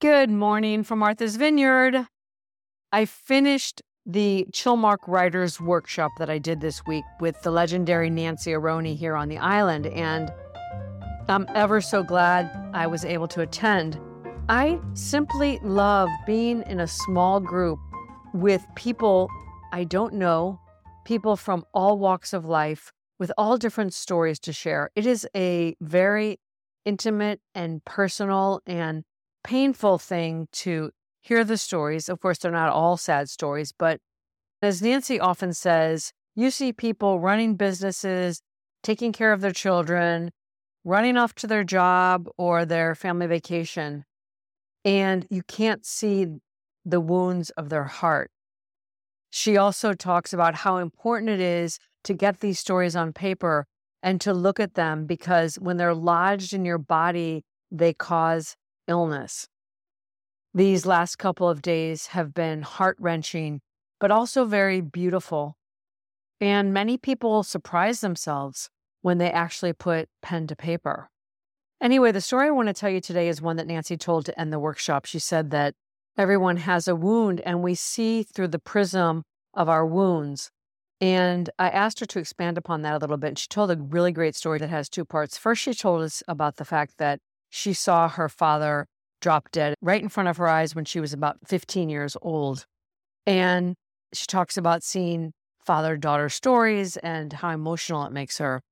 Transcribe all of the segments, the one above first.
Good morning from Martha's Vineyard. I finished the Chilmark Writers Workshop that I did this week with the legendary Nancy Aronie here on the island, and I'm ever so glad I was able to attend. I simply love being in a small group with people I don't know, people from all walks of life with all different stories to share. It is a very intimate and personal and painful thing to hear the stories. Of course, they're not all sad stories, but as Nancy often says, you see people running businesses, taking care of their children, running off to their job or their family vacation, and you can't see the wounds of their heart. She also talks about how important it is to get these stories on paper and to look at them because when they're lodged in your body, they cause illness. These last couple of days have been heart wrenching, but also very beautiful. And many people surprise themselves when they actually put pen to paper. Anyway, the story I want to tell you today is one that Nancy told to end the workshop. She said that everyone has a wound and we see through the prism of our wounds. And I asked her to expand upon that a little bit. And she told a really great story that has two parts. First, she told us about the fact that she saw her father drop dead right in front of her eyes when she was about 15 years old. And she talks about seeing father daughter stories and how emotional it makes her.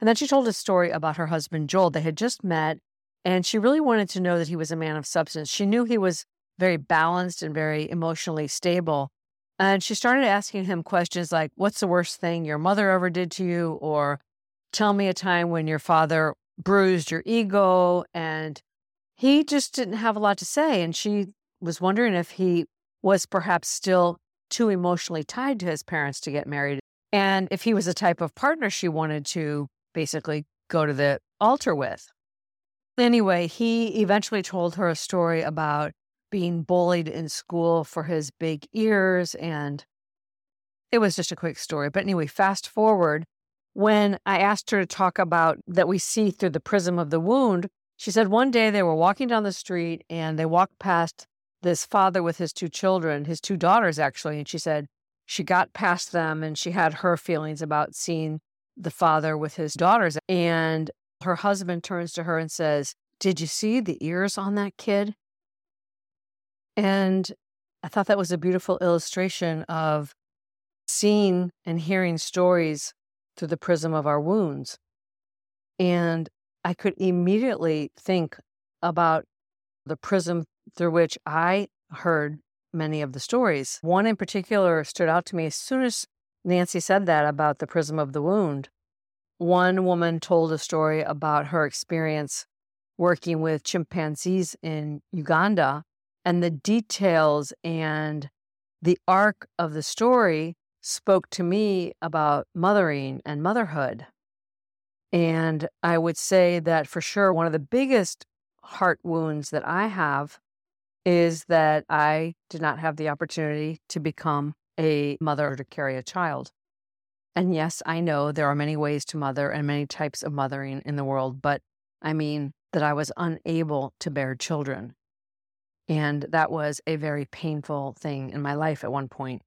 And then she told a story about her husband, Joel. They had just met, and she really wanted to know that he was a man of substance. She knew he was very balanced and very emotionally stable. And she started asking him questions like, What's the worst thing your mother ever did to you? Or tell me a time when your father bruised your ego. And he just didn't have a lot to say. And she was wondering if he was perhaps still too emotionally tied to his parents to get married. And if he was a type of partner she wanted to basically go to the altar with. Anyway, he eventually told her a story about being bullied in school for his big ears. And it was just a quick story. But anyway, fast forward when I asked her to talk about that we see through the prism of the wound, she said one day they were walking down the street and they walked past this father with his two children, his two daughters actually. And she said she got past them and she had her feelings about seeing the father with his daughters. And her husband turns to her and says, Did you see the ears on that kid? And I thought that was a beautiful illustration of seeing and hearing stories through the prism of our wounds. And I could immediately think about the prism through which I heard many of the stories. One in particular stood out to me as soon as Nancy said that about the prism of the wound. One woman told a story about her experience working with chimpanzees in Uganda and the details and the arc of the story spoke to me about mothering and motherhood. And I would say that for sure, one of the biggest heart wounds that I have is that I did not have the opportunity to become a mother or to carry a child. And yes, I know there are many ways to mother and many types of mothering in the world, but I mean that I was unable to bear children. And that was a very painful thing in my life at one point.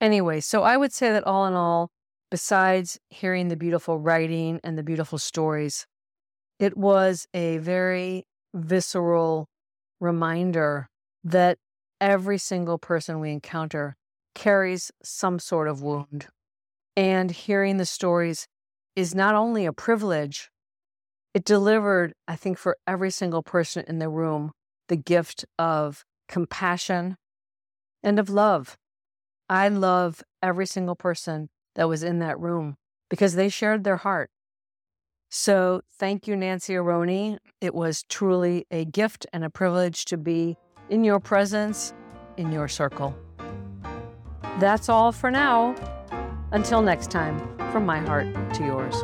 Anyway, so I would say that all in all, besides hearing the beautiful writing and the beautiful stories, it was a very visceral reminder that every single person we encounter carries some sort of wound. And hearing the stories is not only a privilege, it delivered, I think, for every single person in the room, the gift of compassion and of love. I love every single person that was in that room because they shared their heart. So thank you, Nancy Aronie. It was truly a gift and a privilege to be in your presence, in your circle. That's all for now. Until next time, from my heart to yours.